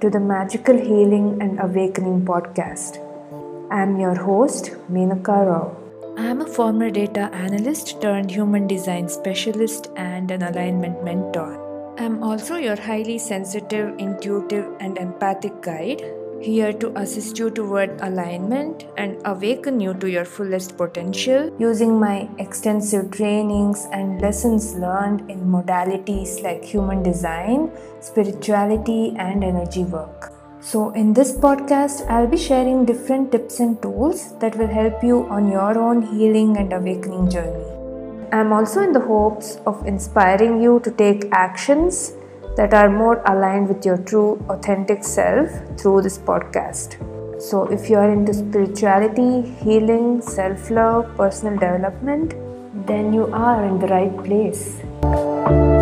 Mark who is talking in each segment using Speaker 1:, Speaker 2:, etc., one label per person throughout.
Speaker 1: To the Magical Healing and Awakening podcast. I'm your host, Menaka Rao. I'm a former data analyst turned human design specialist and an alignment mentor. I'm also your highly sensitive, intuitive, and empathic guide here to assist you toward alignment and awaken you to your fullest potential using my extensive trainings and lessons learned in modalities like human design, spirituality, and energy work. So, in this podcast, I'll be sharing different tips and tools that will help you on your own healing and awakening journey. I'm also in the hopes of inspiring you to take actions that are more aligned with your true, authentic self through this podcast. So, if you are into spirituality, healing, self love, personal development, then you are in the right place.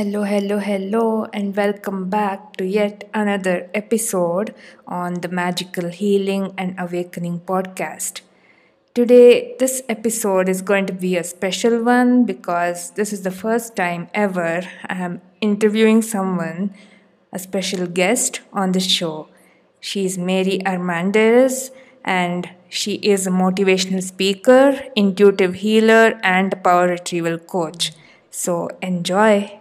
Speaker 1: Hello, hello, hello, and welcome back to yet another episode on the Magical Healing and Awakening podcast. Today, this episode is going to be a special one because this is the first time ever I am interviewing someone, a special guest on the show. She is Mary Armendarez, and she is a motivational speaker, intuitive healer, and power retrieval coach. So, enjoy.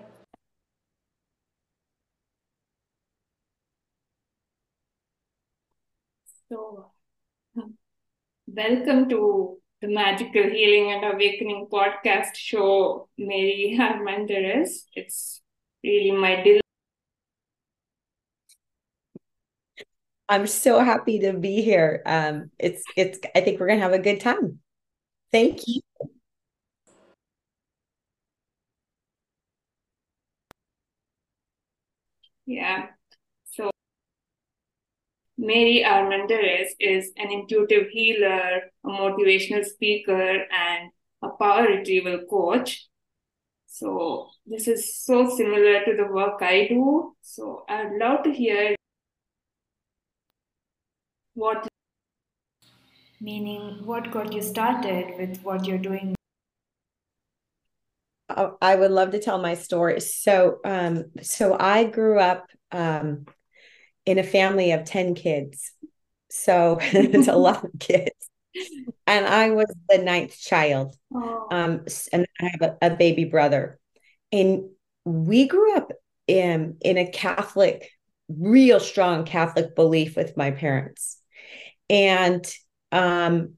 Speaker 1: So, welcome to the Magical Healing and Awakening podcast show, Mary Armendarez. It's really my delight.
Speaker 2: I'm so happy to be here. Um, it's it's. I think we're gonna have a good time. Thank you.
Speaker 1: Yeah. Mary Armendarez is an intuitive healer, a motivational speaker, and a power retrieval coach. So, this is so similar to the work I do. So, I'd love to hear what, meaning, what got you started with what you're doing.
Speaker 2: Oh, I would love to tell my story. So, um, so I grew up um, in a family of 10 kids. So it's a lot of kids. And I was the ninth child. Oh. Um, and I have a, a, baby brother. And we grew up in, in a Catholic, real strong Catholic belief with my parents. And um,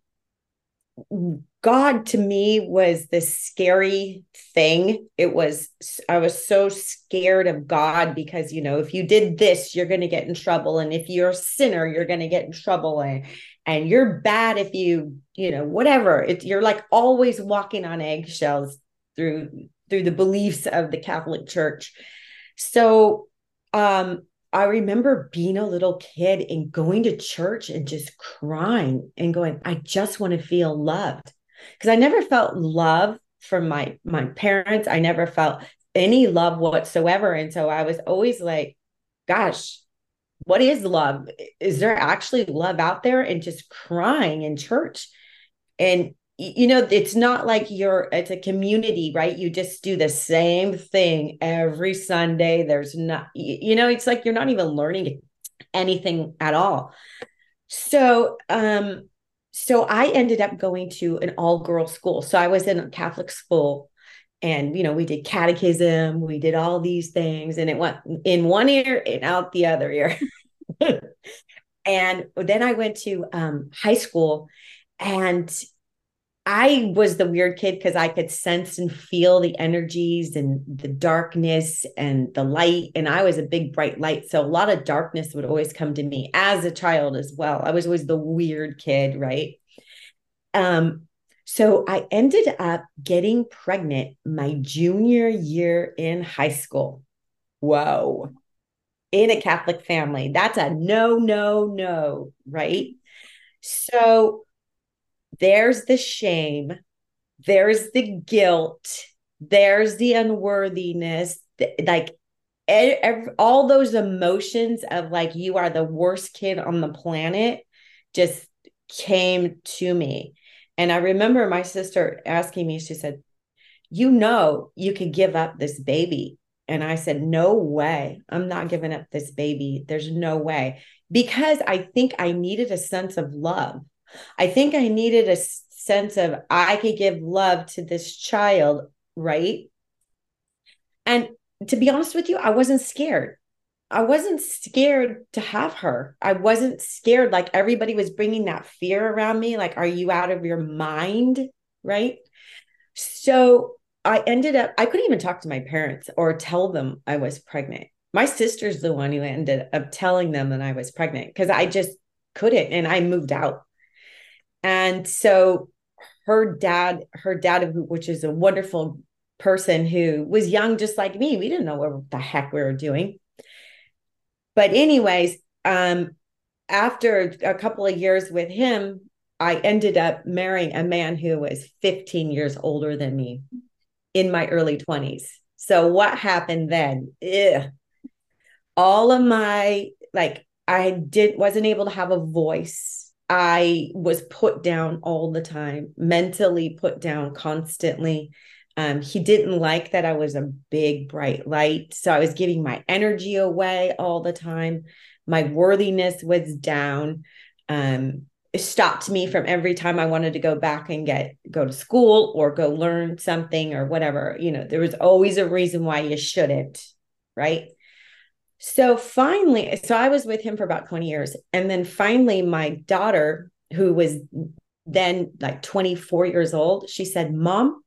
Speaker 2: God to me was this scary thing. It was, I was so scared of God because, you know, if you did this, you're going to get in trouble. And if you're a sinner, you're going to get in trouble. And, and you're bad if you, you know, whatever. It, you're like always walking on eggshells through, through the beliefs of the Catholic Church. So, um, I remember being a little kid and going to church and just crying and going, I just want to feel loved because I never felt love from my my parents. I never felt any love whatsoever. And so I was always like, gosh, what is love? Is there actually love out there? And just crying in church. And you know, it's not like you're it's a community, right? You just do the same thing every Sunday. There's not, you know, it's like you're not even learning anything at all. So um so I ended up going to an all girl school. So I was in a Catholic school and, you know, we did catechism, we did all these things, and it went in one ear and out the other ear. and then I went to um, high school and I was the weird kid because I could sense and feel the energies and the darkness and the light. And I was a big bright light. So a lot of darkness would always come to me as a child as well. I was always the weird kid, right? Um, so I ended up getting pregnant my junior year in high school. Whoa. In a Catholic family. That's a no, no, no, right? So there's the shame, there's the guilt, there's the unworthiness, like all those emotions of like you are the worst kid on the planet just came to me. And I remember my sister asking me, she said, You know, you could give up this baby. And I said, No way. I'm not giving up this baby. There's no way. Because I think I needed a sense of love. I think I needed a sense of I could give love to this child, right? And to be honest with you, I wasn't scared. I wasn't scared to have her. I wasn't scared. Like everybody was bringing that fear around me. Like, are you out of your mind? Right. So I ended up, I couldn't even talk to my parents or tell them I was pregnant. My sister's the one who ended up telling them that I was pregnant because I just couldn't. And I moved out. And so her dad, her dad, which is a wonderful person who was young just like me, we didn't know what the heck we were doing. But anyways um after a couple of years with him i ended up marrying a man who was 15 years older than me in my early 20s so what happened then? Ugh. all of my like i did wasn't able to have a voice i was put down all the time mentally put down constantly um, he didn't like that I was a big, bright light. So I was giving my energy away all the time. My worthiness was down. Um, it stopped me from every time I wanted to go back and get go to school or go learn something or whatever. You know, there was always a reason why you shouldn't, right? So finally, so I was with him for about 20 years. And then finally, my daughter, who was then like 24 years old, she said, Mom,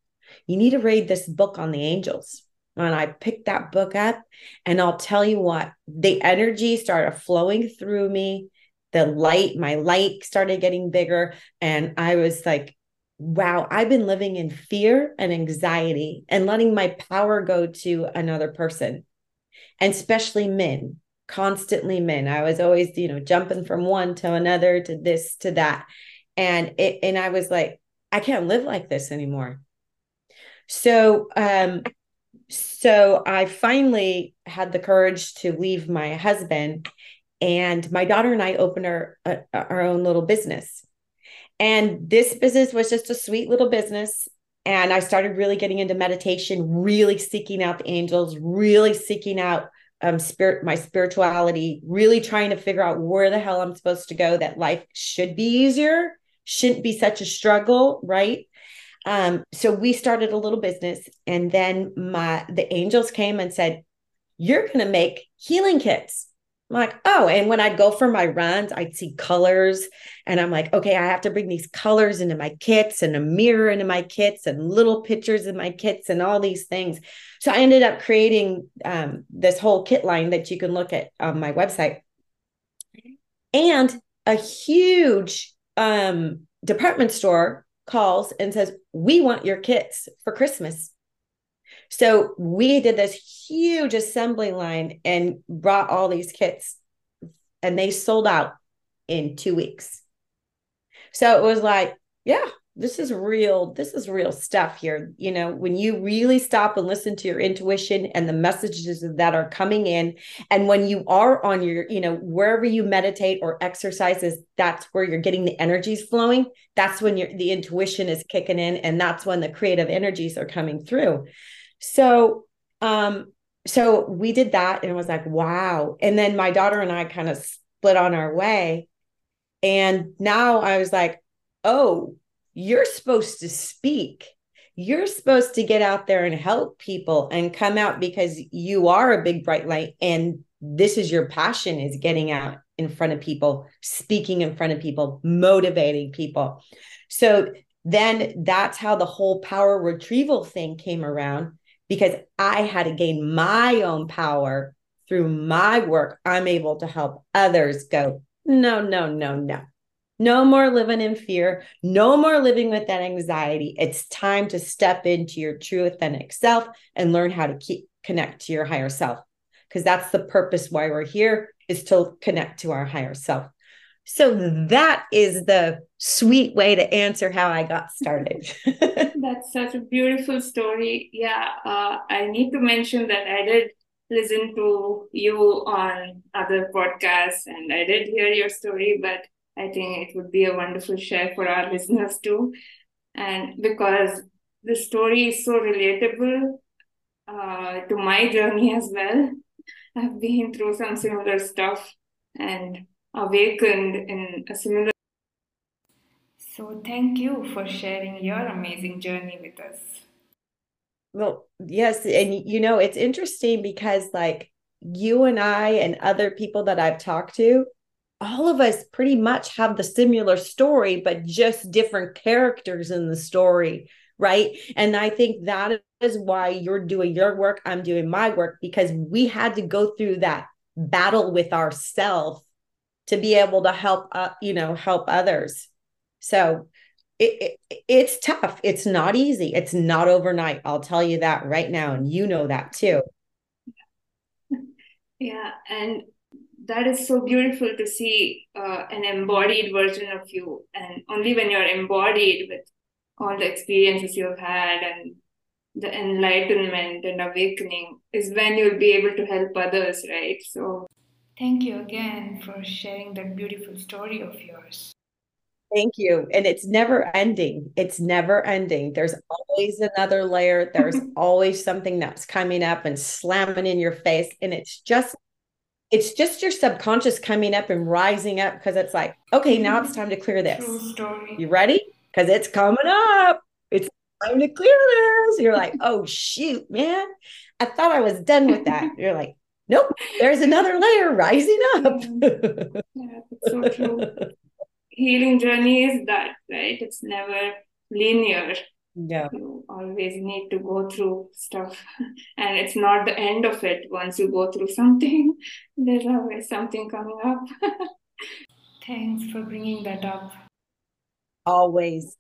Speaker 2: you need to read this book on the angels. And I picked that book up, and I'll tell you what, the energy started flowing through me. The light, my light started getting bigger. And I was like, wow, I've been living in fear and anxiety and letting my power go to another person, and especially men, constantly men. I was always, you know, jumping from one to another to this to that. And it, and I was like, I can't live like this anymore. So, um, so I finally had the courage to leave my husband, and my daughter and I opened our uh, our own little business. And this business was just a sweet little business. And I started really getting into meditation, really seeking out the angels, really seeking out um spirit my spirituality, really trying to figure out where the hell I'm supposed to go, that life should be easier, shouldn't be such a struggle, right? Um, so we started a little business, and then my the angels came and said, "You're going to make healing kits." I'm like, oh, and when I'd go for my runs, I'd see colors, and I'm like, okay, I have to bring these colors into my kits, and a mirror into my kits, and little pictures in my kits, and all these things. So I ended up creating um, this whole kit line that you can look at on my website, and a huge um, department store calls and says, We want your kits for Christmas. So we did this huge assembly line and brought all these kits, and they sold out in two weeks. So it was like, yeah, this is real this is real stuff here. You know when you really stop and listen to your intuition and the messages that are coming in and when you are on your you know wherever you meditate or exercises that's where you're getting the energies flowing. That's when your the intuition is kicking in and that's when the creative energies are coming through so um so we did that and it was like wow and then my daughter and I kind of split on our way and now I was like oh you're supposed to speak. You're supposed to get out there and help people and come out because you are a big bright light and this is your passion is getting out in front of people, speaking in front of people, motivating people. So then that's how the whole power retrieval thing came around because I had to gain my own power through my work. I'm able to help others go, no, no, no, no. No more living in fear. No more living with that anxiety. It's time to step into your true authentic self and learn how to keep connect to your higher self. Because that's the purpose why we're here is to connect to our higher self. So that is the sweet way to answer how I got started.
Speaker 1: that's such a beautiful story. Yeah, uh, I need to mention that I did listen to you on other podcasts and I did hear your story, but I think it would be a wonderful share for our listeners too. And because the story is so relatable uh, to my journey as well. I've been through some similar stuff and awakened in a similar. So, thank you for sharing your amazing journey with us.
Speaker 2: Well, yes. And you know, it's interesting because, like, you and I and other people that I've talked to, all of us pretty much have the similar story, but just different characters in the story. Right. And I think that is why you're doing your work. I'm doing my work because we had to go through that battle with ourselves to be able to help, uh, you know, help others. So it, it, it's tough. It's not easy. It's not overnight. I'll tell you that right now. And you know that too.
Speaker 1: Yeah. And that is so beautiful to see uh, an embodied version of you. And only when you're embodied with all the experiences you've had and the enlightenment and awakening is when you'll be able to help others, right? So, thank you again for sharing that beautiful story of yours.
Speaker 2: Thank you. And it's never ending. It's never ending. There's always another layer. There's always something that's coming up and slamming in your face. And it's just, it's just your subconscious coming up and rising up because it's like, okay, now it's time to clear this.
Speaker 1: True story.
Speaker 2: You ready? Because it's coming up. It's time to clear this. You're like, oh shoot, man. I thought I was done with that. You're like, nope, there's another layer rising up.
Speaker 1: yeah, it's so true. Healing journey is that, right? It's never linear.
Speaker 2: Yeah.
Speaker 1: You always need to go through stuff. And it's not the end of it. Once you go through something, there's always something coming up. Thanks for bringing that up.
Speaker 2: Always.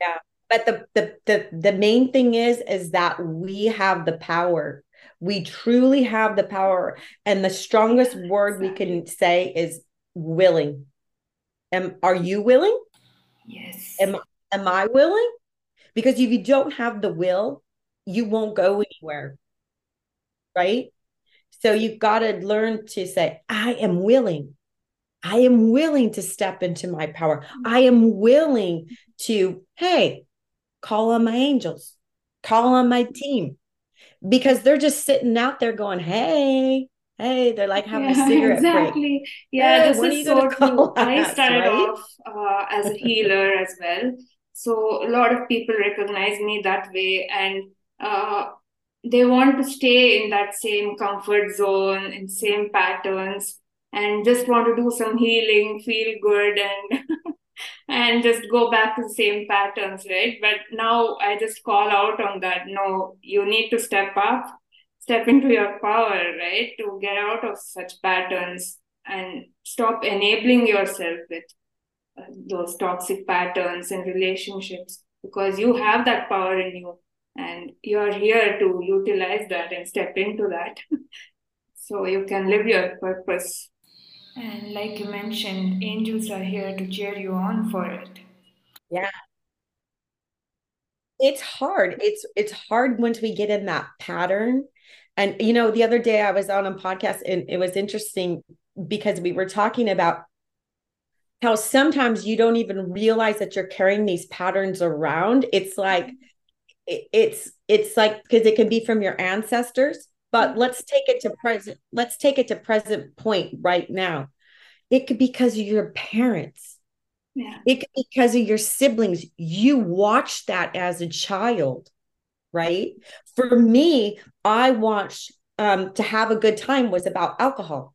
Speaker 2: Yeah. But the, the the the main thing is is that we have the power. We truly have the power. And the strongest word we can say is willing. Am are you willing?
Speaker 1: Yes.
Speaker 2: Am am I willing? Because if you don't have the will, you won't go anywhere. Right? So you've got to learn to say, I am willing. I am willing to step into my power. I am willing to, hey, call on my angels, call on my team because they're just sitting out there going, hey, hey, they're like having
Speaker 1: yeah,
Speaker 2: a cigarette
Speaker 1: exactly.
Speaker 2: break.
Speaker 1: Yeah,
Speaker 2: Hey,
Speaker 1: this is so true. I started
Speaker 2: right?
Speaker 1: off uh, as a healer as well. So a lot of people recognize me that way and uh, they want to stay in that same comfort zone, in same patterns, and just want to do some healing, feel good, and and just go back to the same patterns, right? But now I just call out on that. No, you need to step up, step into your power, right? To get out of such patterns and stop enabling yourself with uh, those toxic patterns and relationships because you have that power in you and you're here to utilize that and step into that so you can live your purpose. And like you mentioned, angels are here to cheer you on for it.
Speaker 2: Yeah. It's hard. It's it's hard once we get in that pattern. And you know, the other day I was on a podcast and it was interesting because we were talking about how sometimes you don't even realize that you're carrying these patterns around. It's like it's it's like because it can be from your ancestors, but let's take it to present. Let's take it to present point right now. It could be because of your parents.
Speaker 1: Yeah.
Speaker 2: It could be because of your siblings. You watched that as a child, right? For me, I watched um, to have a good time was about alcohol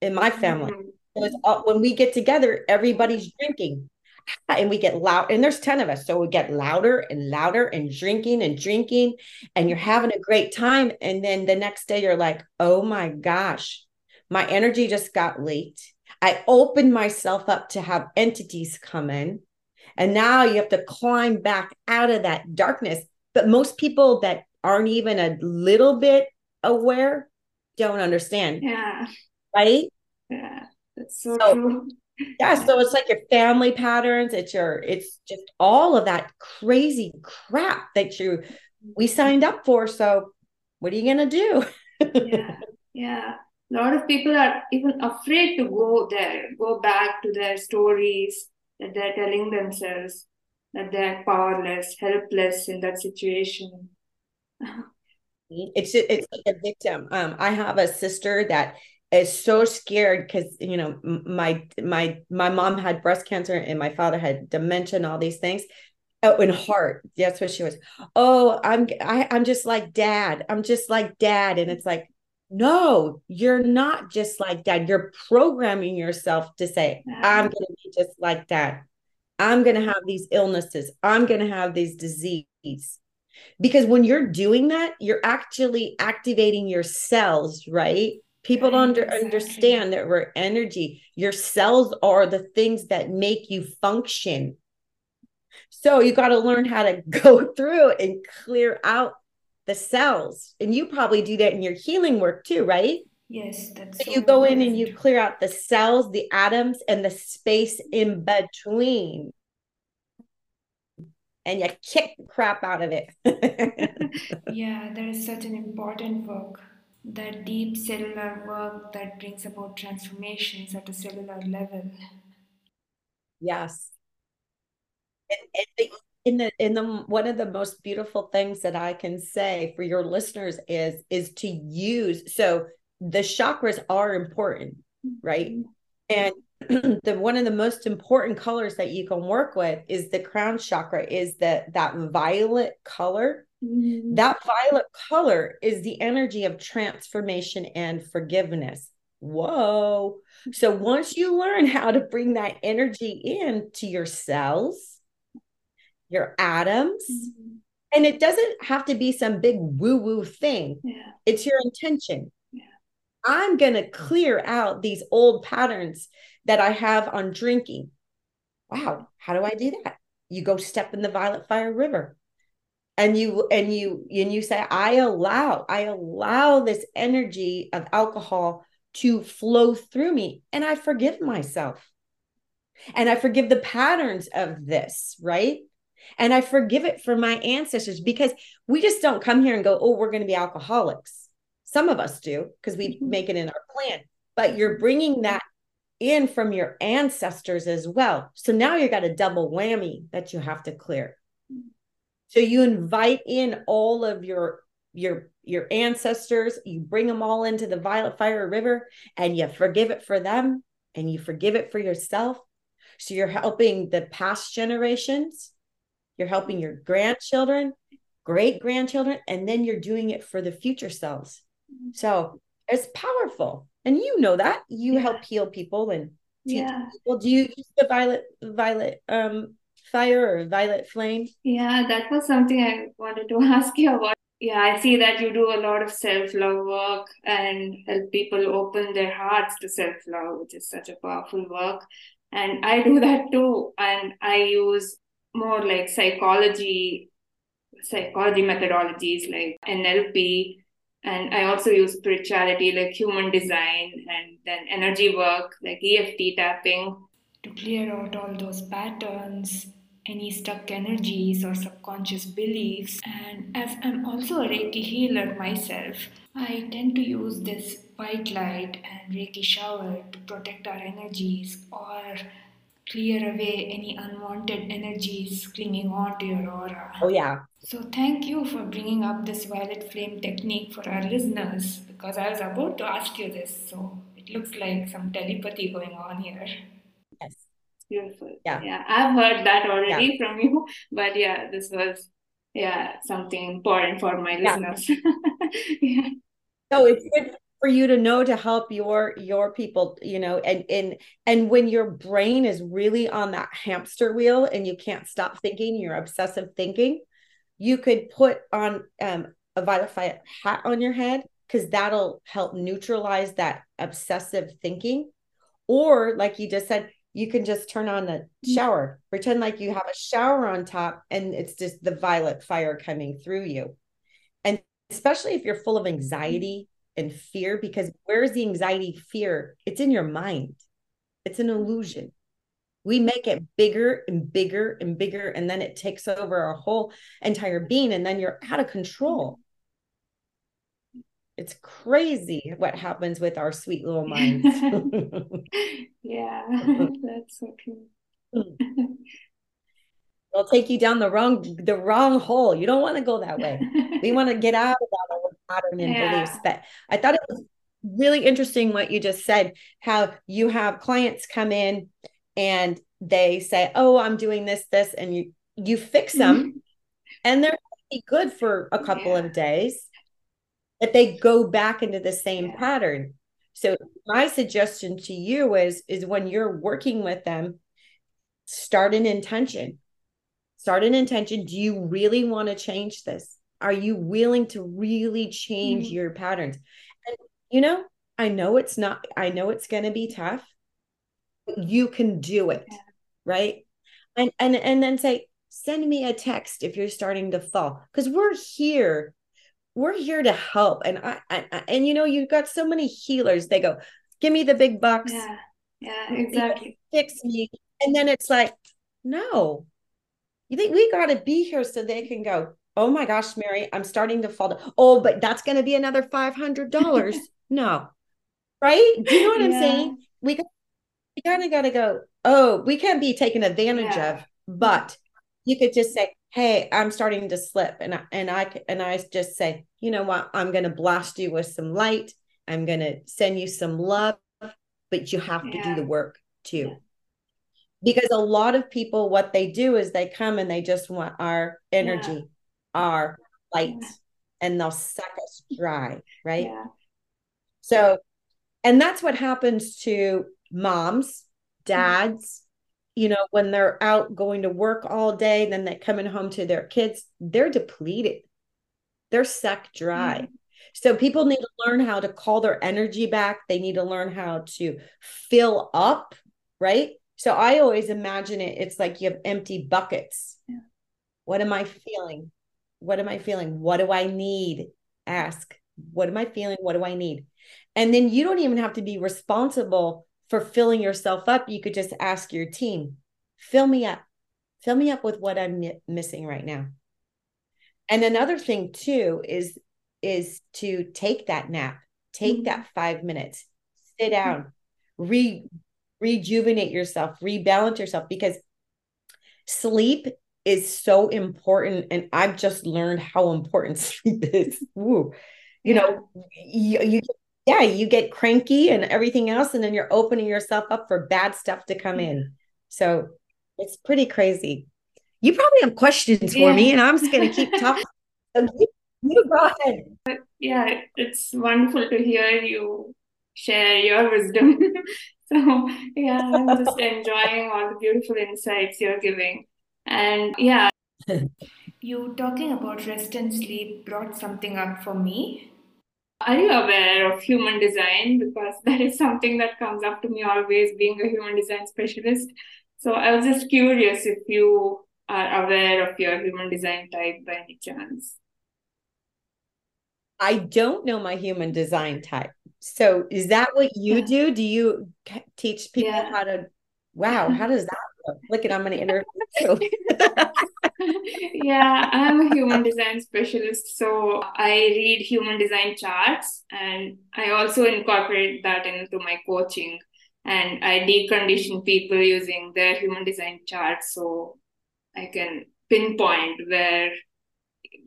Speaker 2: in my family.
Speaker 1: Mhm.
Speaker 2: So it's all, when we get together, everybody's drinking and we get loud and there's 10 of us so we get louder and louder and drinking and drinking and you're having a great time and then the next day you're like oh my gosh my energy just got leaked i opened myself up to have entities come in and now you have to climb back out of that darkness but most people that aren't even a little bit aware don't understand
Speaker 1: Yeah.
Speaker 2: right
Speaker 1: Yeah. That's so,
Speaker 2: So-
Speaker 1: true.
Speaker 2: Yeah so it's like your family patterns it's your it's just all of that crazy crap that you we signed up for so what are you gonna do
Speaker 1: Yeah. Yeah. a lot of people are even afraid to go there, go back to their stories that they're telling themselves that they're powerless, helpless in that situation.
Speaker 2: it's it's like a victim. Um, I have a sister that is so scared because you know my my my mom had breast cancer and my father had dementia and all these things. Oh, in heart, that's what she was. Oh, I'm I, I'm just like dad. I'm just like dad, and it's like, no, you're not just like dad. You're programming yourself to say, I'm to be just like dad. I'm going to have these illnesses. I'm going to have these disease. Because when you're doing that, you're actually activating your cells, right? People don't under, exactly. understand that we're energy. Your cells are the things that make you function. So you got to learn how to go through and clear out the cells. And you probably do that in your healing work too, right?
Speaker 1: Yes, that's
Speaker 2: so you go in and you clear out the cells, the atoms, and the space in between. And you kick crap out of it.
Speaker 1: yeah, that is such an important work. That deep cellular work that brings about transformations at a cellular level.
Speaker 2: Yes. And, and the, in the in the one of the most beautiful things that I can say for your listeners is is to use so the chakras are important, right? Mm-hmm. And the one of the most important colors that you can work with is the crown chakra is that that violet color mm-hmm. that violet color is the energy of transformation and forgiveness whoa so once you learn how to bring that energy in to your cells your atoms mm-hmm. and it doesn't have to be some big woo woo thing
Speaker 1: yeah.
Speaker 2: it's your intention I'm going to clear out these old patterns that I have on drinking. Wow, how do I do that? You go step in the violet fire river. And you and you and you say I allow I allow this energy of alcohol to flow through me and I forgive myself. And I forgive the patterns of this, right? And I forgive it for my ancestors because we just don't come here and go, "Oh, we're going to be alcoholics." Some of us do because we mm-hmm. make it in our plan, but you're bringing that in from your ancestors as well. So now you've got a double whammy that you have to clear. So you invite in all of your your your ancestors, you bring them all into the Violet Fire River and you forgive it for them and you forgive it for yourself. So you're helping the past generations, you're helping your grandchildren, great grandchildren, and then you're doing it for the future selves. So it's powerful. And you know that. You yeah. help heal people and teach yeah. people. Do you use the violet violet um fire or violet flame?
Speaker 1: Yeah, that was something I wanted to ask you about. Yeah, I see that you do a lot of self-love work and help people open their hearts to self-love, which is such a powerful work. And I do that too. And I use more like psychology, psychology methodologies like NLP and I also use spirituality like human design and then energy work like EFT tapping to clear out all those patterns, any stuck energies or subconscious beliefs. And as I'm also a Reiki healer myself, I tend to use this white light and Reiki shower to protect our energies or clear away any unwanted energies clinging on to your aura.
Speaker 2: Oh, yeah.
Speaker 1: So, thank you for bringing up this violet flame technique for our listeners because I was about to ask you this. So, it looks like some telepathy going on here. Beautiful.
Speaker 2: Yeah.
Speaker 1: Yeah. I've heard that already yeah. from you. But yeah, this was yeah something important for my listeners. yeah.
Speaker 2: So it's good for you to know to help your your people you know and and and when your brain is really on that hamster wheel and you can't stop thinking you're obsessive thinking you could put on um, a fire hat on your head because that'll help neutralize that obsessive thinking or like you just said you can just turn on the mm-hmm. shower. Pretend like you have a shower on top and it's just the violet fire coming through you. And especially if you're full of anxiety and fear because where's the anxiety fear? It's in your mind. It's an illusion. We make it bigger and bigger and bigger and then it takes over our whole entire being and then you're out of control it's crazy what happens with our sweet little minds.
Speaker 1: yeah, that's so true.
Speaker 2: It'll take you down the wrong the wrong hole. You don't want to go that way. we want to get out of that old pattern and yeah. beliefs. But I thought it was really interesting what you just said, how you have clients come in and they say, "Oh, I'm doing this, this," and you you fix them, mm-hmm. and they're good for a couple yeah. of days, but they go back into the same yeah. pattern. So my suggestion to you is is when you're working with them, start an intention. Start an intention. Do you really want to change this? Are you willing to really change mm-hmm. your patterns? And you know, I know it's not, I know it's going to be tough. you can do it. Yeah. Right. And and and then say, send me a text if you're starting to fall. Because we're here we're here to help. And I, I, and you know you've got so many healers. They go give me the big bucks.
Speaker 1: Yeah yeah exactly.
Speaker 2: fix me. And then it's like no. You think we got to be here so they can go oh my gosh mary i'm starting to fall down. oh but that's going to be another $500 no. Right? Do you know what yeah. i'm saying? We got we kind of got to go oh we can't be taken advantage yeah. of but you could just say hey i'm starting to slip. And I, and i and i just say you know what? I'm going to blast you with some light. I'm going to send you some love but you have yeah. to do the work too. Because a lot of people what they do is they come and they just want our energy yeah. our light yeah. and they'll suck us dry right? So and that's what happens to moms mm-hmm. dads you know, when they're out going to work all day, then they're coming home to their kids, they're depleted. They're sucked dry. Mm-hmm. So people need to learn how to call their energy back. They need to learn how to fill up, right? So I always imagine it, it's like you have empty buckets. Yeah. What am I feeling? What am I feeling? What do I need? Ask. What am I feeling? What do I need? And then you don't even have to be responsible for filling yourself up, you could just ask your team, fill me up, fill me up with what I'm missing right now. And another thing too is is to take that nap, take mm-hmm. that five minutes, sit down, re rejuvenate yourself, rebalance yourself because sleep is so important. And I've just learned how important sleep is. Woo. You know, you, you yeah, you get cranky and everything else, and then you're opening yourself up for bad stuff to come in. So it's pretty crazy. You probably have questions for yeah. me, and I'm just going to keep talking. you, you go ahead.
Speaker 1: Yeah, it's wonderful to hear you share your wisdom. so, yeah, I'm just enjoying all the beautiful insights you're giving. And yeah, you talking about rest and sleep brought something up for me are you aware of human design? Because that is something that comes up to me always being a human design specialist. So I was just curious if you are aware of your human design type by any chance.
Speaker 2: I don't know my human design type. So is that what you do? Do you teach people yeah. how to? Wow, how does that look? Look at I'm going to interview.
Speaker 1: yeah, I'm a human design specialist. So I read human design charts and I also incorporate that into my coaching. And I decondition people using their human design charts so I can pinpoint where,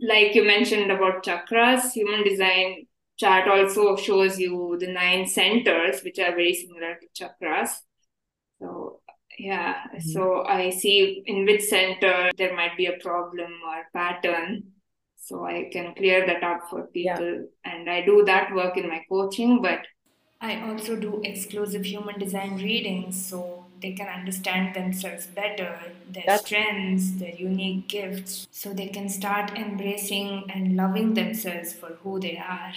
Speaker 1: like you mentioned about chakras, human design chart also shows you the nine centers, which are very similar to chakras. So yeah mm-hmm. so i see in which center there might be a problem or pattern so i can clear that up for people yeah. and i do that work in my coaching but i also do exclusive human design readings so they can understand themselves better their That's- strengths their unique gifts so they can start embracing and loving themselves for who they are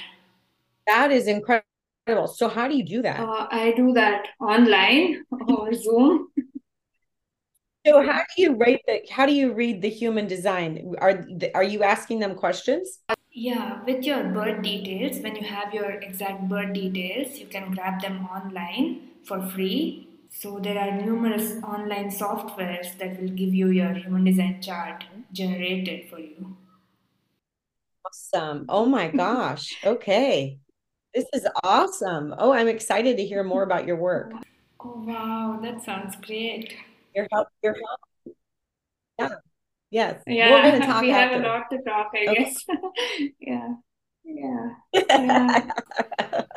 Speaker 2: that is incredible so how do you do that?
Speaker 1: Uh, I do that online or Zoom.
Speaker 2: So how do you rate the how do you read the human design? Are are you asking them questions?
Speaker 1: Yeah, with your birth details, when you have your exact birth details, you can grab them online for free. So there are numerous online softwares that will give you your human design chart generated for you.
Speaker 2: Awesome. Oh my gosh. Okay. This is awesome. Oh, I'm excited to hear more about your work.
Speaker 1: Oh, wow, that sounds great.
Speaker 2: Your help, your help. Yeah. Yes.
Speaker 1: Yeah,
Speaker 2: We're gonna talk
Speaker 1: we have
Speaker 2: after.
Speaker 1: a lot to talk, I
Speaker 2: Okay.
Speaker 1: guess. Yeah, yeah, yeah.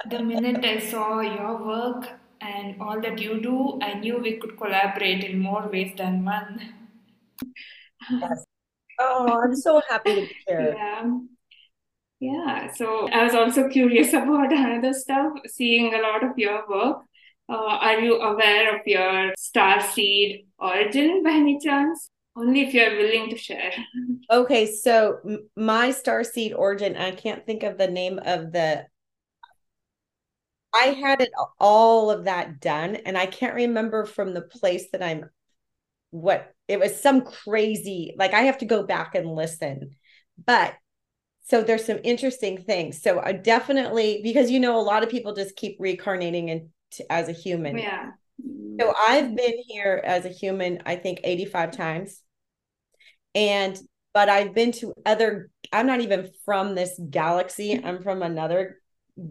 Speaker 1: The minute I saw your work and all that you do, I knew we could collaborate in more ways than one.
Speaker 2: Yes. Oh, I'm so happy to be here.
Speaker 1: Yeah. Yeah, so I was also curious about another stuff, seeing a lot of your work. Uh, are you aware of your star seed origin by any chance? Only if you're willing to share.
Speaker 2: Okay, so my starseed origin, I can't think of the name of the. I had it all of that done, and I can't remember from the place that I'm. What it was some crazy, like I have to go back and listen, but so there's some interesting things. So I definitely because you know a lot of people just keep reincarnating into as a human.
Speaker 1: Yeah.
Speaker 2: So I've been here as a human, I think 85 times. And but I've been to other, I'm not even from this galaxy. I'm from another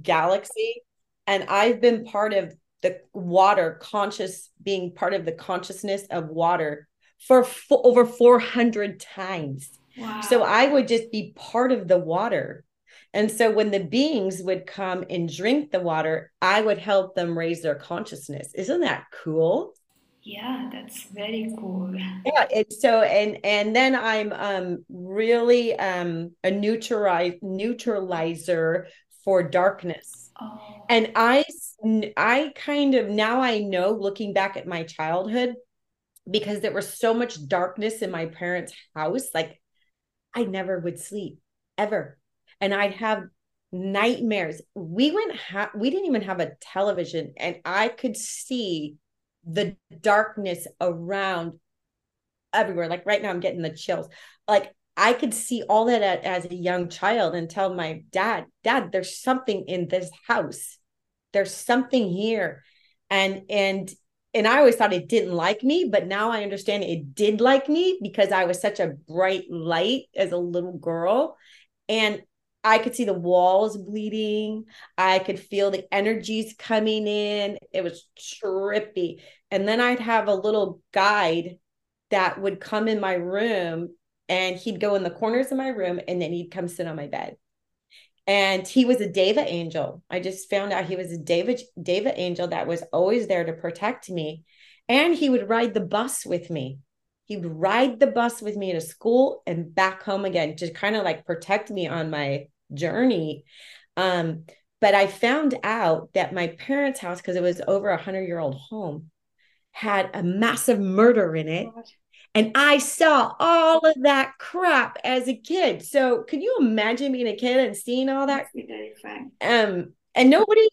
Speaker 2: galaxy. And I've been part of the water conscious, being part of the consciousness of water for fo- over 400 times.
Speaker 1: Wow.
Speaker 2: So I would just be part of the water. And so when the beings would come and drink the water, I would help them raise their consciousness. Isn't that cool?
Speaker 1: Yeah, that's very cool.
Speaker 2: Yeah, it's so and and then I'm um really um a neutralize neutralizer for darkness.
Speaker 1: Oh,
Speaker 2: And I I kind of now I know looking back at my childhood because there was so much darkness in my parents' house like I never would sleep ever. And I'd have nightmares. We went ha- we didn't even have a television and I could see the darkness around everywhere. Like right now I'm getting the chills. Like I could see all that as a young child and tell my dad, "Dad, there's something in this house. There's something here." And and and I always thought it didn't like me, but now I understand it did like me because I was such a bright light as a little girl. And I could see the walls bleeding. I could feel the energies coming in. It was trippy. And then I'd have a little guide that would come in my room and he'd go in the corners of my room and then he'd come sit on my bed. And he was a Deva angel. I just found out he was a Deva Deva angel that was always there to protect me. And he would ride the bus with me. He would ride the bus with me to school and back home again to kind of like protect me on my journey. Um, but I found out that my parents' house, because it was over a hundred year old home, had a massive murder in it.
Speaker 1: God.
Speaker 2: And I saw all of that crap as a kid. So could you imagine being a kid and seeing all that?
Speaker 1: Must be terrifying.
Speaker 2: Um, and nobody,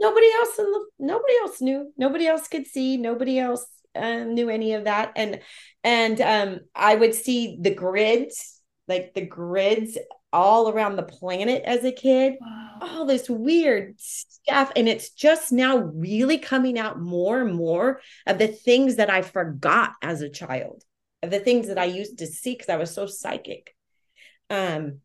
Speaker 2: nobody else in the nobody else knew. Nobody else could see. Nobody else uh, knew any of that. And and um, I would see the grids, like the grids all around the planet as a kid
Speaker 1: Wow.
Speaker 2: all this weird stuff. And it's just now really coming out more and more of the things that I forgot as a child, of the things that I used to see because I was so psychic. Um,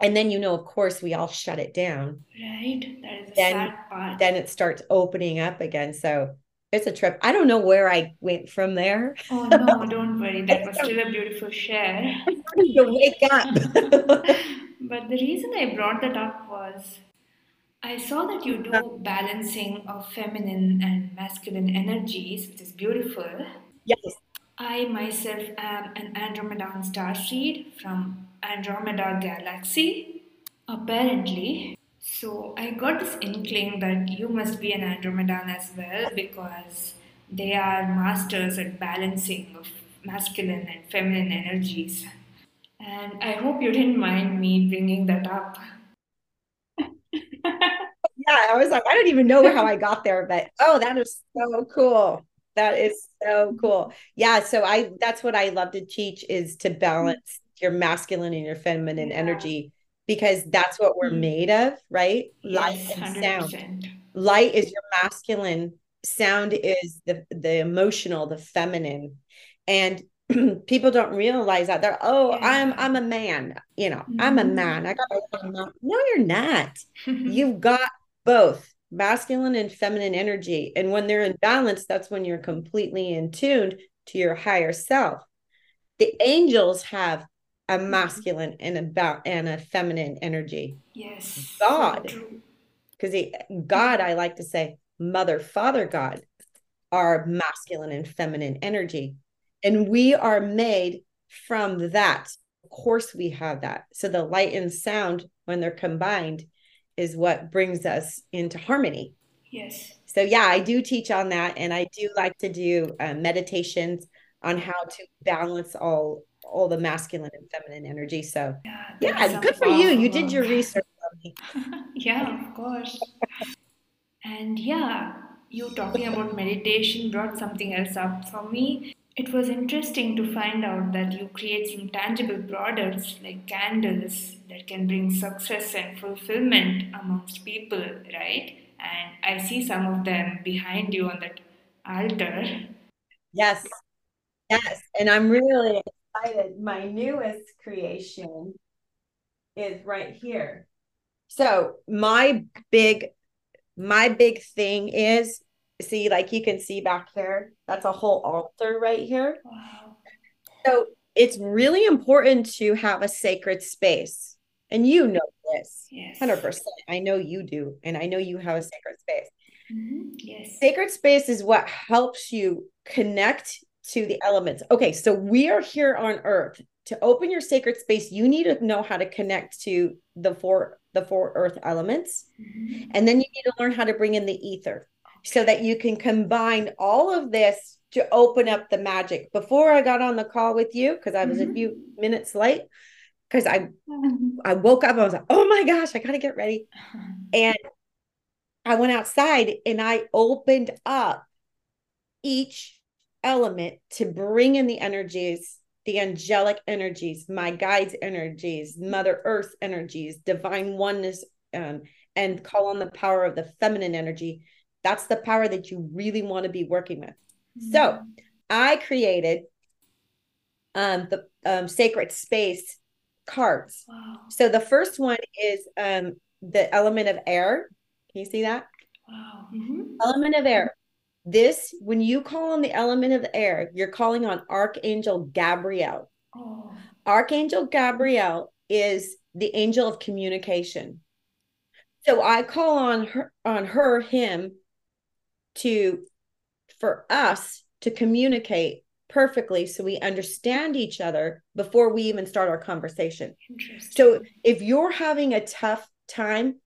Speaker 2: and then, you know, of course, we all shut it down.
Speaker 1: Right? That is
Speaker 2: Then-
Speaker 1: sad part.
Speaker 2: Then it starts opening up again. So it's a trip. I don't know where I went from there.
Speaker 1: Oh no, don't worry. That was still a beautiful share.
Speaker 2: To wake up.
Speaker 1: But the reason I brought that up was I saw that you do balancing of feminine and masculine energies, which is beautiful.
Speaker 2: yes.
Speaker 1: I myself am an Andromedan star seed from Andromeda galaxy, apparently. So I got this inkling that you must be an Andromedan as well because they are masters at balancing of masculine and feminine energies. And I hope you didn't mind me bringing that up.
Speaker 2: Yeah, I was like, I don't even know how I got there, but oh, that is so cool. That is so cool. Yeah, so I that's what I love to teach is to balance your masculine and your feminine
Speaker 1: Yeah.
Speaker 2: energy because that's what we're
Speaker 1: Mhm.
Speaker 2: made of, right? Light
Speaker 1: Yes,
Speaker 2: and sound.
Speaker 1: 100%.
Speaker 2: Light is your masculine, sound is the the emotional, the feminine. And people don't realize that they're oh
Speaker 1: Yeah.
Speaker 2: i'm i'm a man you know i'm a
Speaker 1: Mhm.
Speaker 2: man i got no you're not you've got both masculine and feminine energy and when they're in balance that's when you're completely in tuned to your higher self the angels have a
Speaker 1: Mm-hmm.
Speaker 2: masculine and about and a feminine energy
Speaker 1: yes.
Speaker 2: God. Because god i like to say mother father god are masculine and feminine energy and we are made from that of course we have that so the light and sound when they're combined is what brings us into harmony
Speaker 1: Yes.
Speaker 2: so yeah i do teach on that and i do like to do uh, meditations on how to balance all all the masculine and feminine energy so
Speaker 1: Yeah.
Speaker 2: yeah good for you you did your research
Speaker 1: Yeah, of course. And yeah, you talking about meditation brought something else up for me. It was interesting to find out that you create some tangible products like candles that can bring success and fulfillment amongst people, right? And I see some of them behind you on that altar.
Speaker 2: Yes, yes. And I'm really excited. My newest creation is right here. So my big, my big thing is, see, like you can see back there, that's a whole altar right here.
Speaker 1: Wow.
Speaker 2: So it's really important to have a sacred space. And you know this,
Speaker 1: Yes.
Speaker 2: 100%. I know you do. And I know you have a sacred space.
Speaker 1: Mhm. Yes.
Speaker 2: Sacred space is what helps you connect to the elements. Okay, so we are here on earth. To open your sacred space, you need to know how to connect to the four the four earth elements.
Speaker 1: Mhm.
Speaker 2: And then you need to learn how to bring in the ether so that you can combine all of this to open up the magic. Before I got on the call with you, because I was a
Speaker 1: Mhm.
Speaker 2: few minutes late, because I I woke up, I was like, oh my gosh, I gotta get ready. And I went outside and I opened up each element to bring in the energies, the angelic energies, my guides' energies, Mother Earth energies, divine oneness, um, and call on the power of the feminine energy. That's the power that you really want to be working with. So I created um, the um, sacred space cards.
Speaker 1: Wow.
Speaker 2: So the first one is um, the element of air. Can you see that?
Speaker 1: Wow. Mhm.
Speaker 2: Element of air. This, when you call on the element of air, you're calling on Archangel Gabriel.
Speaker 1: Oh.
Speaker 2: Archangel Gabriel is the angel of communication. So I call on her, on her, him, to for us to communicate perfectly so we understand each other before we even start our conversation. So if you're having a tough time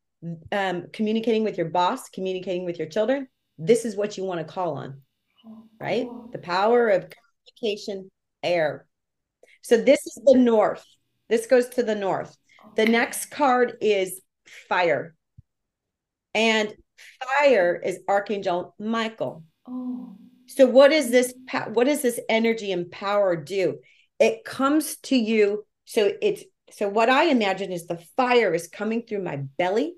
Speaker 2: um, communicating with your boss, communicating with your children, this is what you want to call on, right? The power of communication, air. So this is the north. This goes to the north. The next card is fire. And fire is Archangel Michael.
Speaker 1: Oh.
Speaker 2: So what is this what does this energy and power do? It comes to you so it's so what I imagine is the fire is coming through my belly,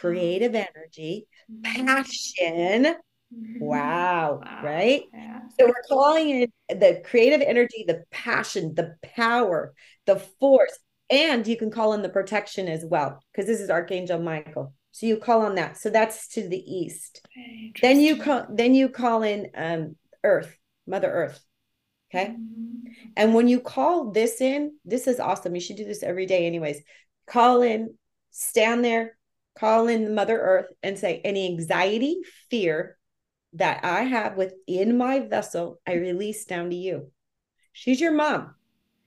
Speaker 2: creative energy, passion.
Speaker 1: Mhm.
Speaker 2: Wow,
Speaker 1: Wow.
Speaker 2: right?
Speaker 1: Yeah.
Speaker 2: So we're calling it the creative energy, the passion, the power, the force, and you can call in the protection as well because this is Archangel Michael. So you call on that. So that's to the east. Then you call then you call in um Earth, Mother Earth. Okay.
Speaker 1: Mhm.
Speaker 2: And when you call this in, this is awesome. You should do this every day, anyways. Call in, stand there, call in Mother Earth and say, any anxiety, fear that I have within my vessel, I release down to you. She's your mom.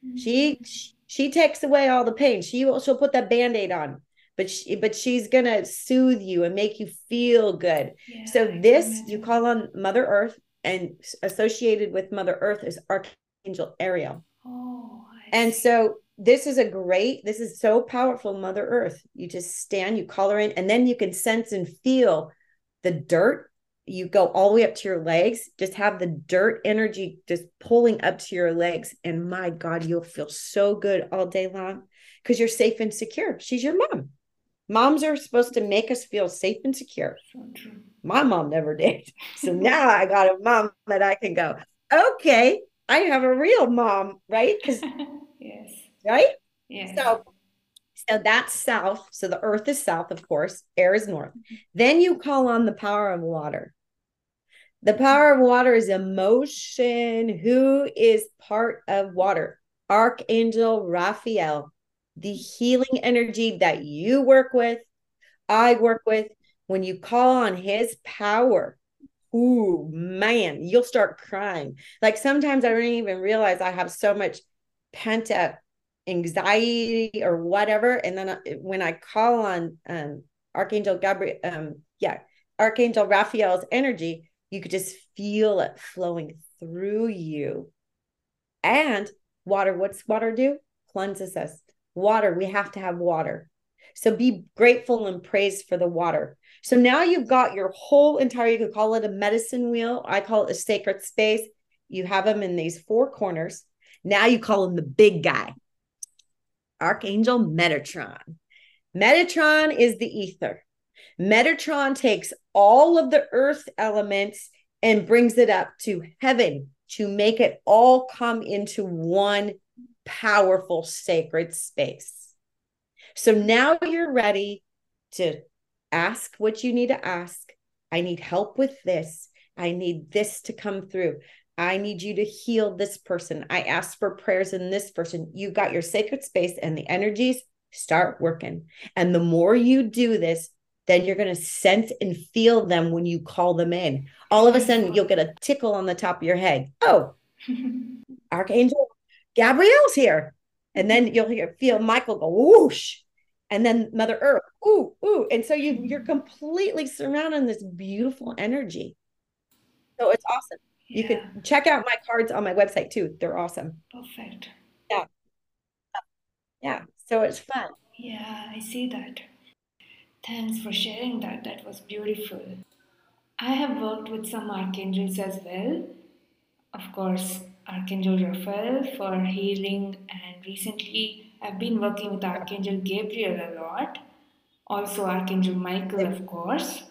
Speaker 2: Mm-hmm. She she takes away all the pain. She will she'll put that band-aid on, but she but she's gonna soothe you and make you feel good.
Speaker 1: Yeah,
Speaker 2: So this you call on Mother Earth, and associated with Mother Earth is Archangel Ariel.
Speaker 1: Oh, I
Speaker 2: And
Speaker 1: see.
Speaker 2: so this is a great, this is so powerful, Mother Earth. You just stand, you color in, and then you can sense and feel the dirt. You go all the way up to your legs, just have the dirt energy just pulling up to your legs. And my God, you'll feel so good all day long because you're safe and secure. She's your mom. Moms are supposed to make us feel safe and secure.
Speaker 1: So.
Speaker 2: My mom never did. So now I got a mom that I can go, okay, I have a real mom, right? Because
Speaker 1: yes.
Speaker 2: Right?
Speaker 1: Yes.
Speaker 2: So so that's south. So the earth is south, of course, air is north. Then you call on the power of water. The power of water is emotion. Who is part of water? Archangel Raphael, the healing energy that you work with, I work with. When you call on his power, ooh, man, you'll start crying. Like sometimes I don't even realize I have so much pent up anxiety or whatever. And then when I call on um, Archangel Gabriel, um, yeah, Archangel Raphael's energy, you could just feel it flowing through you. And water, what's water do? Cleanses us. Water, we have to have water. So be grateful and praise for the water. So now you've got your whole entire, you could call it a medicine wheel. I call it a sacred space. You have them in these four corners. Now you call him the big guy. Archangel Metatron. Metatron is the ether. Metatron takes all of the earth elements and brings it up to heaven to make it all come into one powerful sacred space. So now you're ready to ask what you need to ask. I need help with this. I need this to come through. I need you to heal this person. I asked for prayers in this person. You got your sacred space and the energies start working. And the more you do this, then you're going to sense and feel them when you call them in. All of a sudden, you'll get a tickle on the top of your head. Oh, Archangel Gabriel's here. And then you'll hear, feel Michael go whoosh. And then Mother Earth, ooh, ooh. And so you, you're completely surrounded in this beautiful energy. So it's awesome. You yeah. can check out my cards on my website too. They're awesome.
Speaker 1: Perfect.
Speaker 2: Yeah. Yeah. So it's fun.
Speaker 1: Yeah, I see that. Thanks for sharing that. That was beautiful. I have worked with some archangels as well. Of course, Archangel Raphael for healing, and recently I've been working with Archangel Gabriel a lot. Also, Archangel Michael, of course.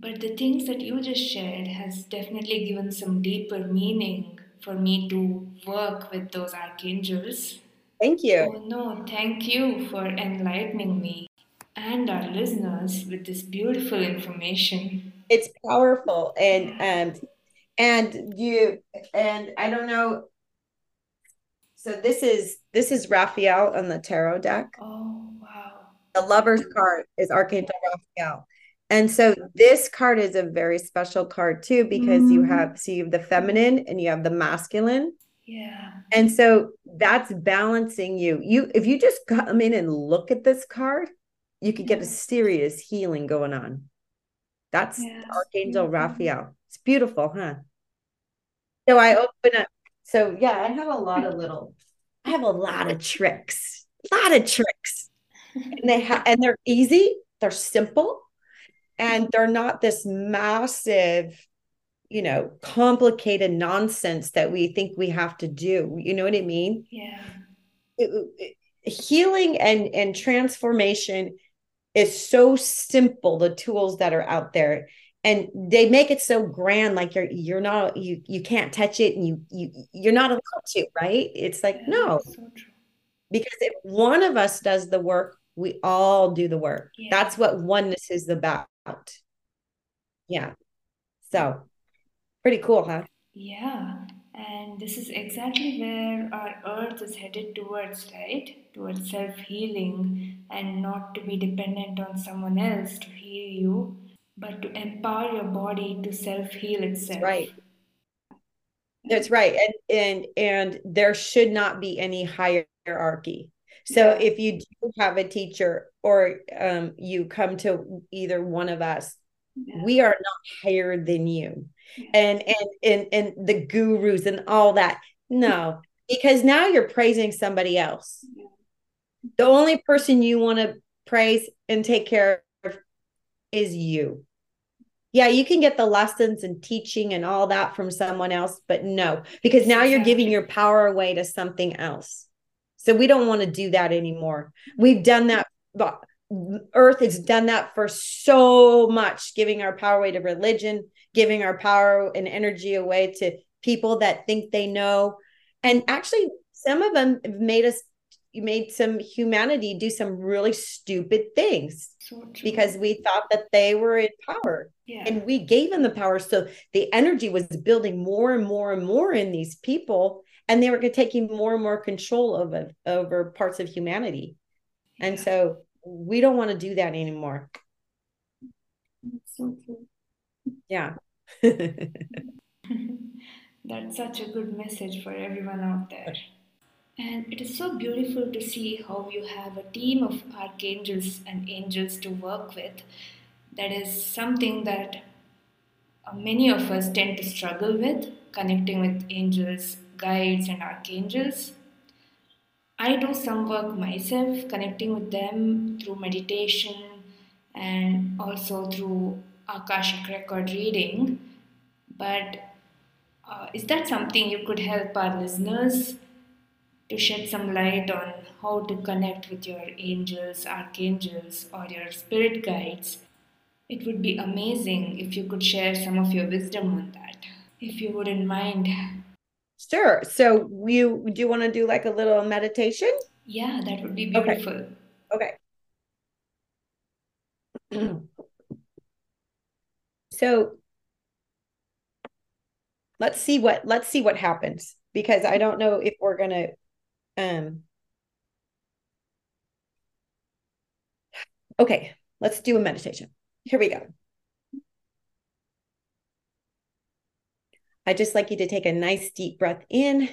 Speaker 1: But the things that you just shared has definitely given some deeper meaning for me to work with those archangels.
Speaker 2: Thank you.
Speaker 1: Oh, no, thank you for enlightening me and our listeners with this beautiful information.
Speaker 2: It's powerful and um and you and I don't know so this is this is Raphael on the tarot deck.
Speaker 1: Oh wow.
Speaker 2: The lover's card is Archangel Raphael. And so this card is a very special card too because mm. you have so you have the feminine and you have the masculine.
Speaker 1: Yeah.
Speaker 2: And so that's balancing you. You if you just come in and look at this card, you could get a serious healing going on. That's yes. Archangel. Raphael. It's beautiful, huh? So I open up. So yeah, I have a lot of little, I have a lot of tricks, a lot of tricks. and they have and they're easy, they're simple and mm-hmm. they're not this massive you know complicated nonsense that we think we have to do. You know what i mean?
Speaker 1: Yeah.
Speaker 2: It, it, healing and and transformation is so simple the tools that are out there. And they make it so grand like you're you're not you you can't touch it and you you you're not allowed to right? It's like yeah, no. so because if one of us does the work we all do the work yeah. that's what oneness is about. Yeah. So pretty cool, huh?
Speaker 1: Yeah. And this is exactly where our earth is headed towards, right? Towards self healing and not to be dependent on someone else to heal you, but to empower your body to self heal itself.
Speaker 2: Right. That's right. And and and there should not be any hierarchy. So yeah. if you do have a teacher or um, you come to either one of us, yeah. we are not higher than you. Yeah. And and and and the gurus and all that. No, because now you're praising somebody else. The only person you want to praise and take care of is you. Yeah, you can get the lessons and teaching and all that from someone else, but no, because now you're giving your power away to something else. So we don't want to do that anymore. We've done that. But Earth has done that for so much, giving our power away to religion, giving our power and energy away to people that think they know. And actually, some of them have made us made some humanity do some really stupid things so because we thought that they were in power yeah. and we gave them the power so the energy was building more and more and more in these people and they were taking more and more control over over parts of humanity. Yeah. and so we don't want to do that anymore.
Speaker 3: That's so true.
Speaker 2: Yeah.
Speaker 1: That's such a good message for everyone out there. And it is so beautiful to see how you have a team of archangels and angels to work with. That is something that uh, many of us tend to struggle with, connecting with angels, guides, and archangels. I do some work myself, connecting with them through meditation and also through Akashic record reading. But uh, is that something you could help our listeners to shed some light on how to connect with your angels, archangels, or your spirit guides, it would be amazing if you could share some of your wisdom on that, if you wouldn't mind.
Speaker 2: Sure. So, you do you want to do like a little meditation?
Speaker 1: Yeah, that would be beautiful.
Speaker 2: Okay. okay. so let's see what let's see what happens because I don't know if we're gonna um, okay, let's do a meditation. Here we go. I'd just like you to take a nice deep breath in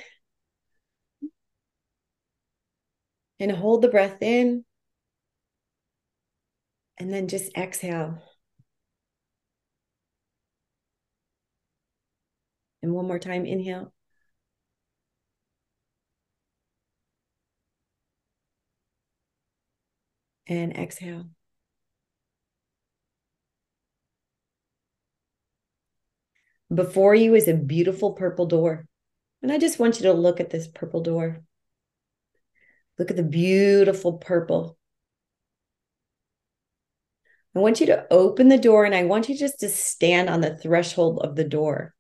Speaker 2: and hold the breath in and then just exhale. And one more time, inhale. and exhale. Before you is a beautiful purple door. And I just want you to look at this purple door. Look at the beautiful purple. I want you to open the door and I want you just to stand on the threshold of the door.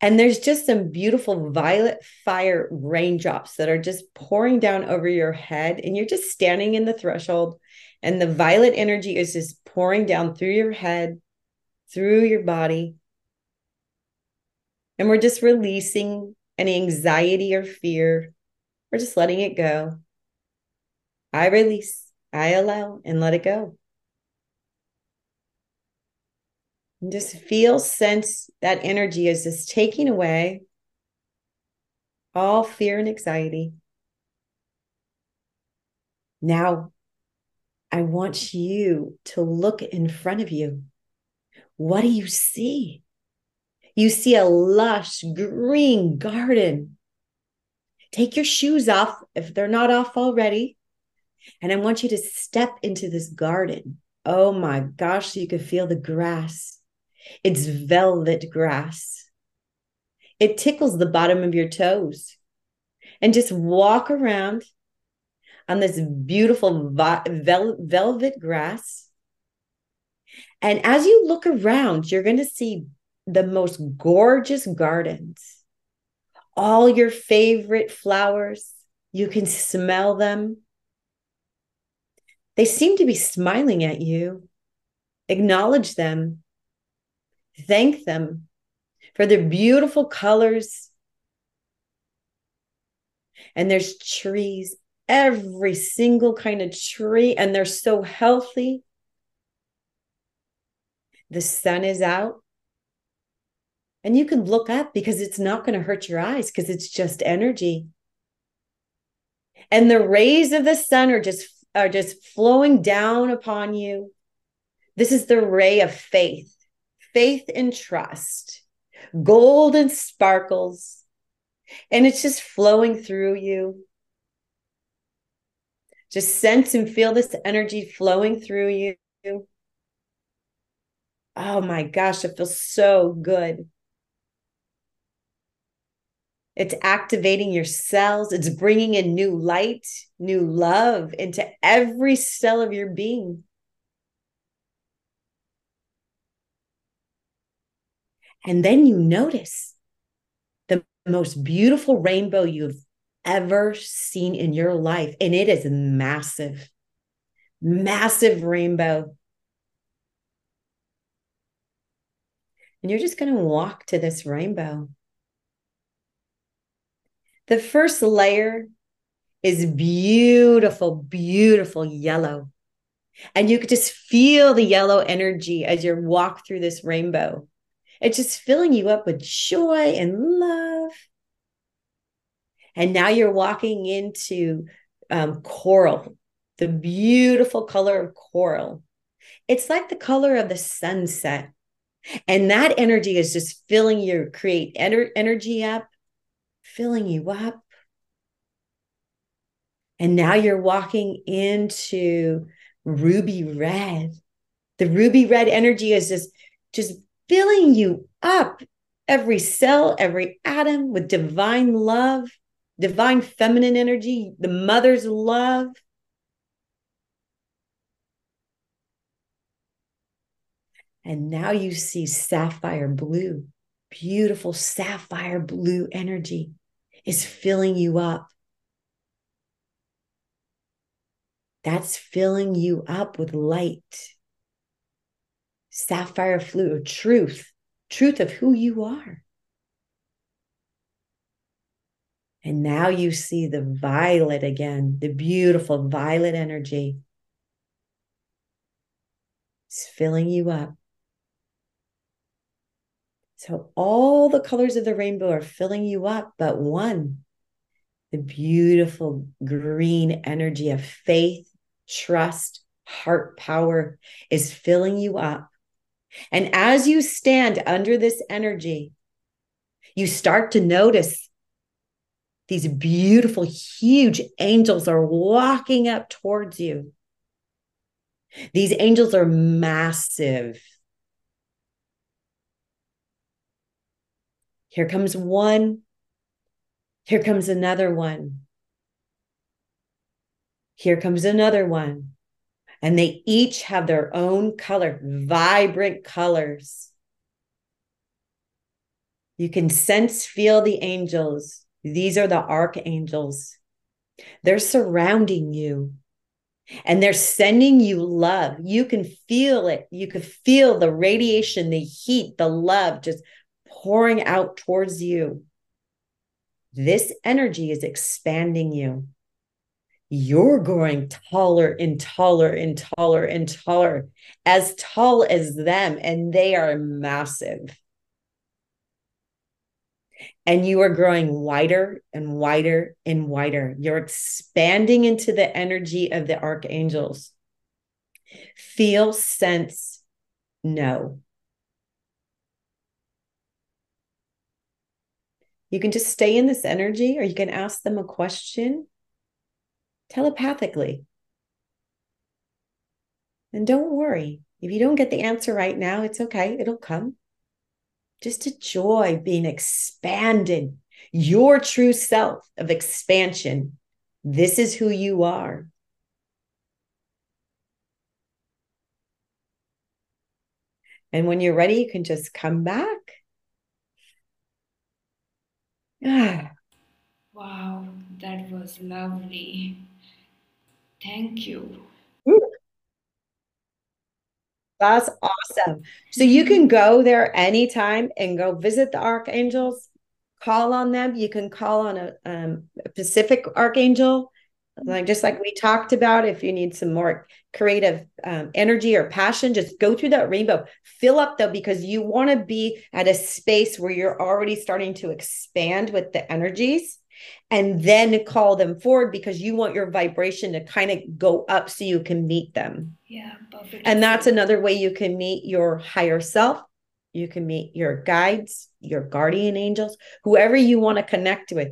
Speaker 2: And there's just some beautiful violet fire raindrops that are just pouring down over your head. And you're just standing in the threshold, and the violet energy is just pouring down through your head, through your body. And we're just releasing any anxiety or fear. We're just letting it go. I release, I allow, and let it go. And just feel, sense that energy is just taking away all fear and anxiety. Now, I want you to look in front of you. What do you see? You see a lush green garden. Take your shoes off if they're not off already. And I want you to step into this garden. Oh my gosh, you can feel the grass it's velvet grass. It tickles the bottom of your toes. And just walk around on this beautiful vel- velvet grass. And as you look around, you're going to see the most gorgeous gardens. All your favorite flowers, you can smell them. They seem to be smiling at you. Acknowledge them Thank them for their beautiful colors. And there's trees, every single kind of tree, and they're so healthy. The sun is out. And you can look up because it's not going to hurt your eyes because it's just energy. And the rays of the sun are just are just flowing down upon you. This is the ray of faith faith and trust, golden sparkles, and it's just flowing through you. Just sense and feel this energy flowing through you. Oh my gosh, it feels so good. It's activating your cells. It's bringing in new light, new love into every cell of your being. And then you notice the most beautiful rainbow you've ever seen in your life. And it is massive, massive rainbow. And you're just going to walk to this rainbow. The first layer is beautiful, beautiful yellow. And you could just feel the yellow energy as you walk through this rainbow. It's just filling you up with joy and love. And now you're walking into um, coral, the beautiful color of coral. It's like the color of the sunset. And that energy is just filling your create ener- energy up, filling you up. And now you're walking into ruby red. The ruby red energy is just, just filling you up, every cell, every atom with divine love, divine feminine energy, the mother's love. And now you see sapphire blue, beautiful sapphire blue energy is filling you up. That's filling you up with light. Sapphire blue, truth, truth of who you are. And now you see the violet again, the beautiful violet energy. It's filling you up. So all the colors of the rainbow are filling you up, but one, the beautiful green energy of faith, trust, heart power is filling you up. And as you stand under this energy, you start to notice these beautiful, huge angels are walking up towards you. These angels are massive. Here comes one. Here comes another one. Here comes another one. And they each have their own color, vibrant colors. You can sense, feel the angels. These are the archangels. They're surrounding you and they're sending you love. You can feel it. You can feel the radiation, the heat, the love just pouring out towards you. This energy is expanding you you're growing taller and taller and taller and taller, as tall as them, and they are massive. And you are growing wider and wider and wider. You're expanding into the energy of the archangels. Feel, sense, know. You can just stay in this energy, or you can ask them a question telepathically. And don't worry. If you don't get the answer right now, it's okay. It'll come. Just enjoy being expanded, your true self of expansion. This is who you are. And when you're ready, you can just come back.
Speaker 1: Wow, that was lovely. Thank you.
Speaker 2: That's awesome. So you can go there anytime and go visit the archangels, call on them. You can call on a, um, a Pacific archangel, like just like we talked about. If you need some more creative um, energy or passion, just go through that rainbow. Fill up though, because you want to be at a space where you're already starting to expand with the energies and then call them forward because you want your vibration to kind of go up so you can meet them.
Speaker 1: Yeah, perfect.
Speaker 2: And that's another way you can meet your higher self. You can meet your guides, your guardian angels, whoever you want to connect with.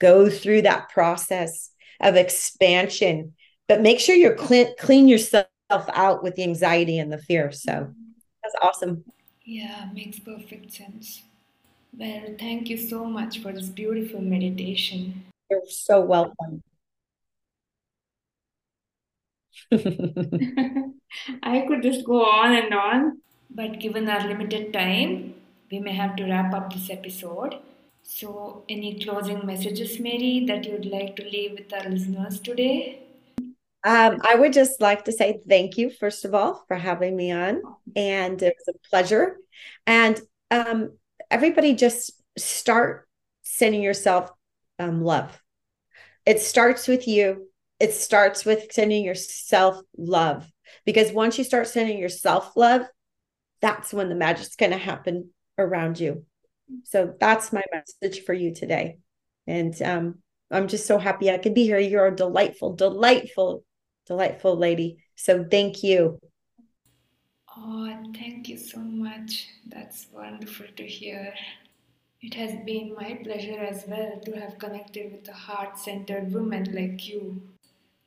Speaker 2: Go through that process of expansion, but make sure you're clean, clean yourself out with the anxiety and the fear. So that's awesome.
Speaker 1: Yeah, makes perfect sense. Well, thank you so much for this beautiful meditation.
Speaker 2: You're so welcome.
Speaker 1: I could just go on and on, but given our limited time, we may have to wrap up this episode. So, any closing messages, Mary, that you'd like to leave with our listeners today?
Speaker 2: Um, I would just like to say thank you, first of all, for having me on. And it was a pleasure. And um, everybody just start sending yourself um, love. It starts with you. It starts with sending yourself love. Because once you start sending yourself love, that's when the magic's going to happen around you. So that's my message for you today. And um, I'm just so happy I could be here. You're a delightful, delightful, delightful lady. So thank you.
Speaker 1: Oh, thank you so much. That's wonderful to hear. It has been my pleasure as well to have connected with a heart centered woman like you.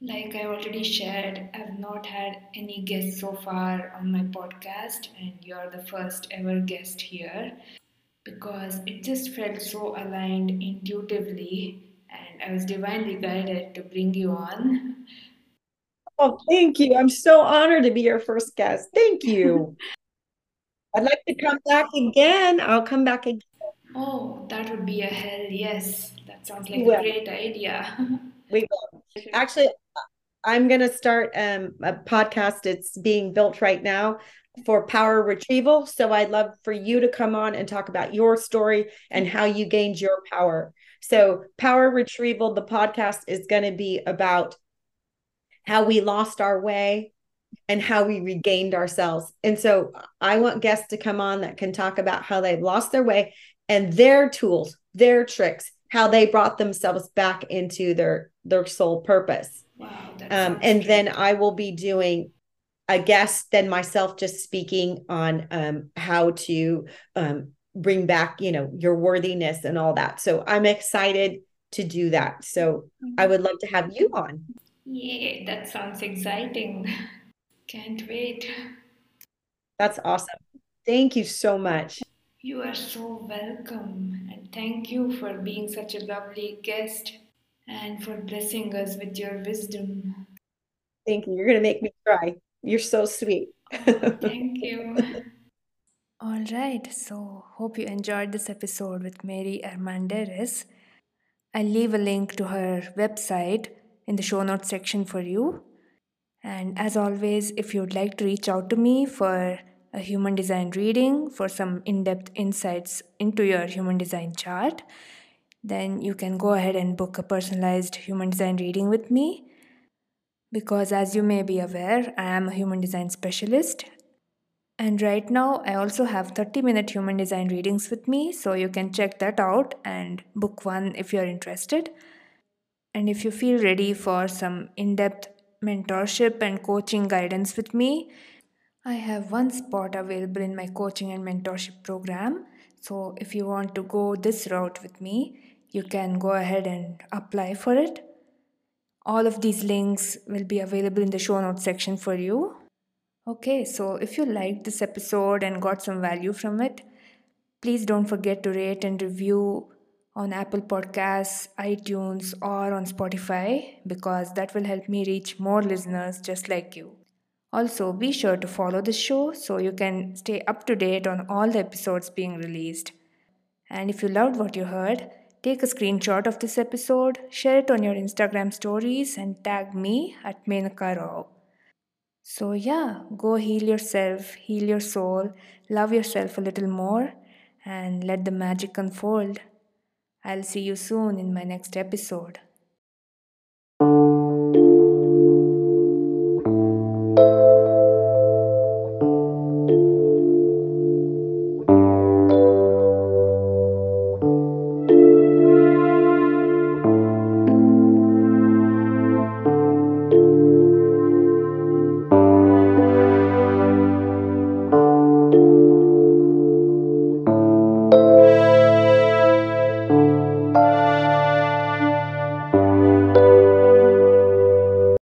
Speaker 1: Like I already shared, I've not had any guests so far on my podcast, and you're the first ever guest here because it just felt so aligned intuitively, and I was divinely guided to bring you on.
Speaker 2: Oh, thank you. I'm so honored to be your first guest. Thank you. I'd like to come back again. I'll come back again.
Speaker 1: Oh, that would be a hell yes. That sounds like a great idea.
Speaker 2: we will. Actually, I'm going to start um, a podcast. It's being built right now for power retrieval. So I'd love for you to come on and talk about your story and how you gained your power. So, power retrieval, the podcast is going to be about how we lost our way and how we regained ourselves. And so, I want guests to come on that can talk about how they've lost their way and their tools, their tricks, how they brought themselves back into their their soul purpose.
Speaker 1: Wow,
Speaker 2: um, and then I will be doing a guest than myself just speaking on um, how to um, bring back you know your worthiness and all that. So i'm excited to do that. So i would love to have you on.
Speaker 1: Yeah that sounds exciting. Can't wait.
Speaker 2: That's awesome. Thank you so much.
Speaker 1: You are so welcome. And thank you for being such a lovely guest and for blessing us with your wisdom.
Speaker 2: Thank you. You're going to make me cry you're so sweet.
Speaker 1: Thank you. All right, so hope you enjoyed this episode with Mary Armendarez. I'll leave a link to her website in the show notes section for you. And as always, if you'd like to reach out to me for a human design reading, for some in depth insights into your human design chart, then you can go ahead and book a personalized human design reading with me because, as you may be aware, I am a human design specialist. And right now, I also have 30 minute human design readings with me, so you can check that out and book one if you're interested. And if you feel ready for some in depth mentorship and coaching guidance with me, I have one spot available in my coaching and mentorship program. So if you want to go this route with me, you can go ahead and apply for it. All of these links will be available in the show notes section for you. Okay, so if you liked this episode and got some value from it, please don't forget to rate and review on Apple Podcasts, iTunes, or on Spotify because that will help me reach more listeners just like you. Also, be sure to follow the show so you can stay up to date on all the episodes being released. And if you loved what you heard, Take a screenshot of this episode, share it on your Instagram stories, and tag me at Menaka Rao. So, yeah, go heal yourself, heal your soul, love yourself a little more, and let the magic unfold. I'll see you soon in my next episode.